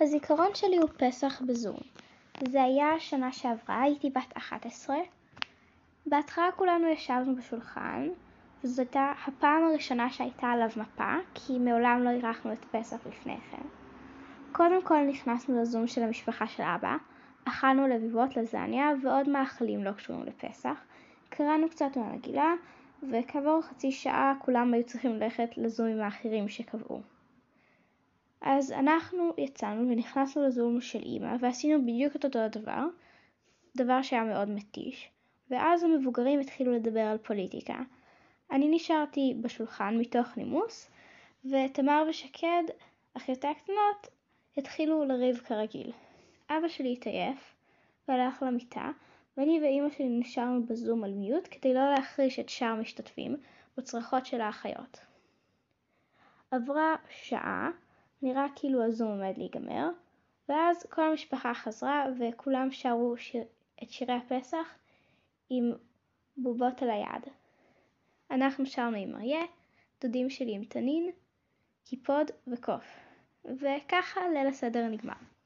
הזיכרון שלי הוא פסח בזום. זה היה השנה שעברה, הייתי בת 11. בהתחלה כולנו ישבנו בשולחן, וזו הייתה הפעם הראשונה שהייתה עליו מפה, כי מעולם לא אירחנו את פסח לפני כן. קודם כל נכנסנו לזום של המשפחה של אבא, אכלנו לביבות לזניה ועוד מאכלים לא קשורים לפסח, קראנו קצת מהמגילה, וכעבור חצי שעה כולם היו צריכים ללכת לזומים האחרים שקבעו. אז אנחנו יצאנו ונכנסנו לזום של אימא ועשינו בדיוק את אותו הדבר, דבר שהיה מאוד מתיש, ואז המבוגרים התחילו לדבר על פוליטיקה. אני נשארתי בשולחן מתוך נימוס, ותמר ושקד, אחיותי הקטנות, התחילו לריב כרגיל. אבא שלי התעייף והלך למיטה, ואני ואימא שלי נשארנו בזום על מיוט כדי לא להחריש את שאר המשתתפים בצרחות של האחיות. עברה שעה, נראה כאילו הזום עומד להיגמר, ואז כל המשפחה חזרה וכולם שרו שיר, את שירי הפסח עם בובות על היד. אנחנו שרנו עם אריה, דודים שלי עם תנין, קיפוד וקוף. וככה ליל הסדר נגמר.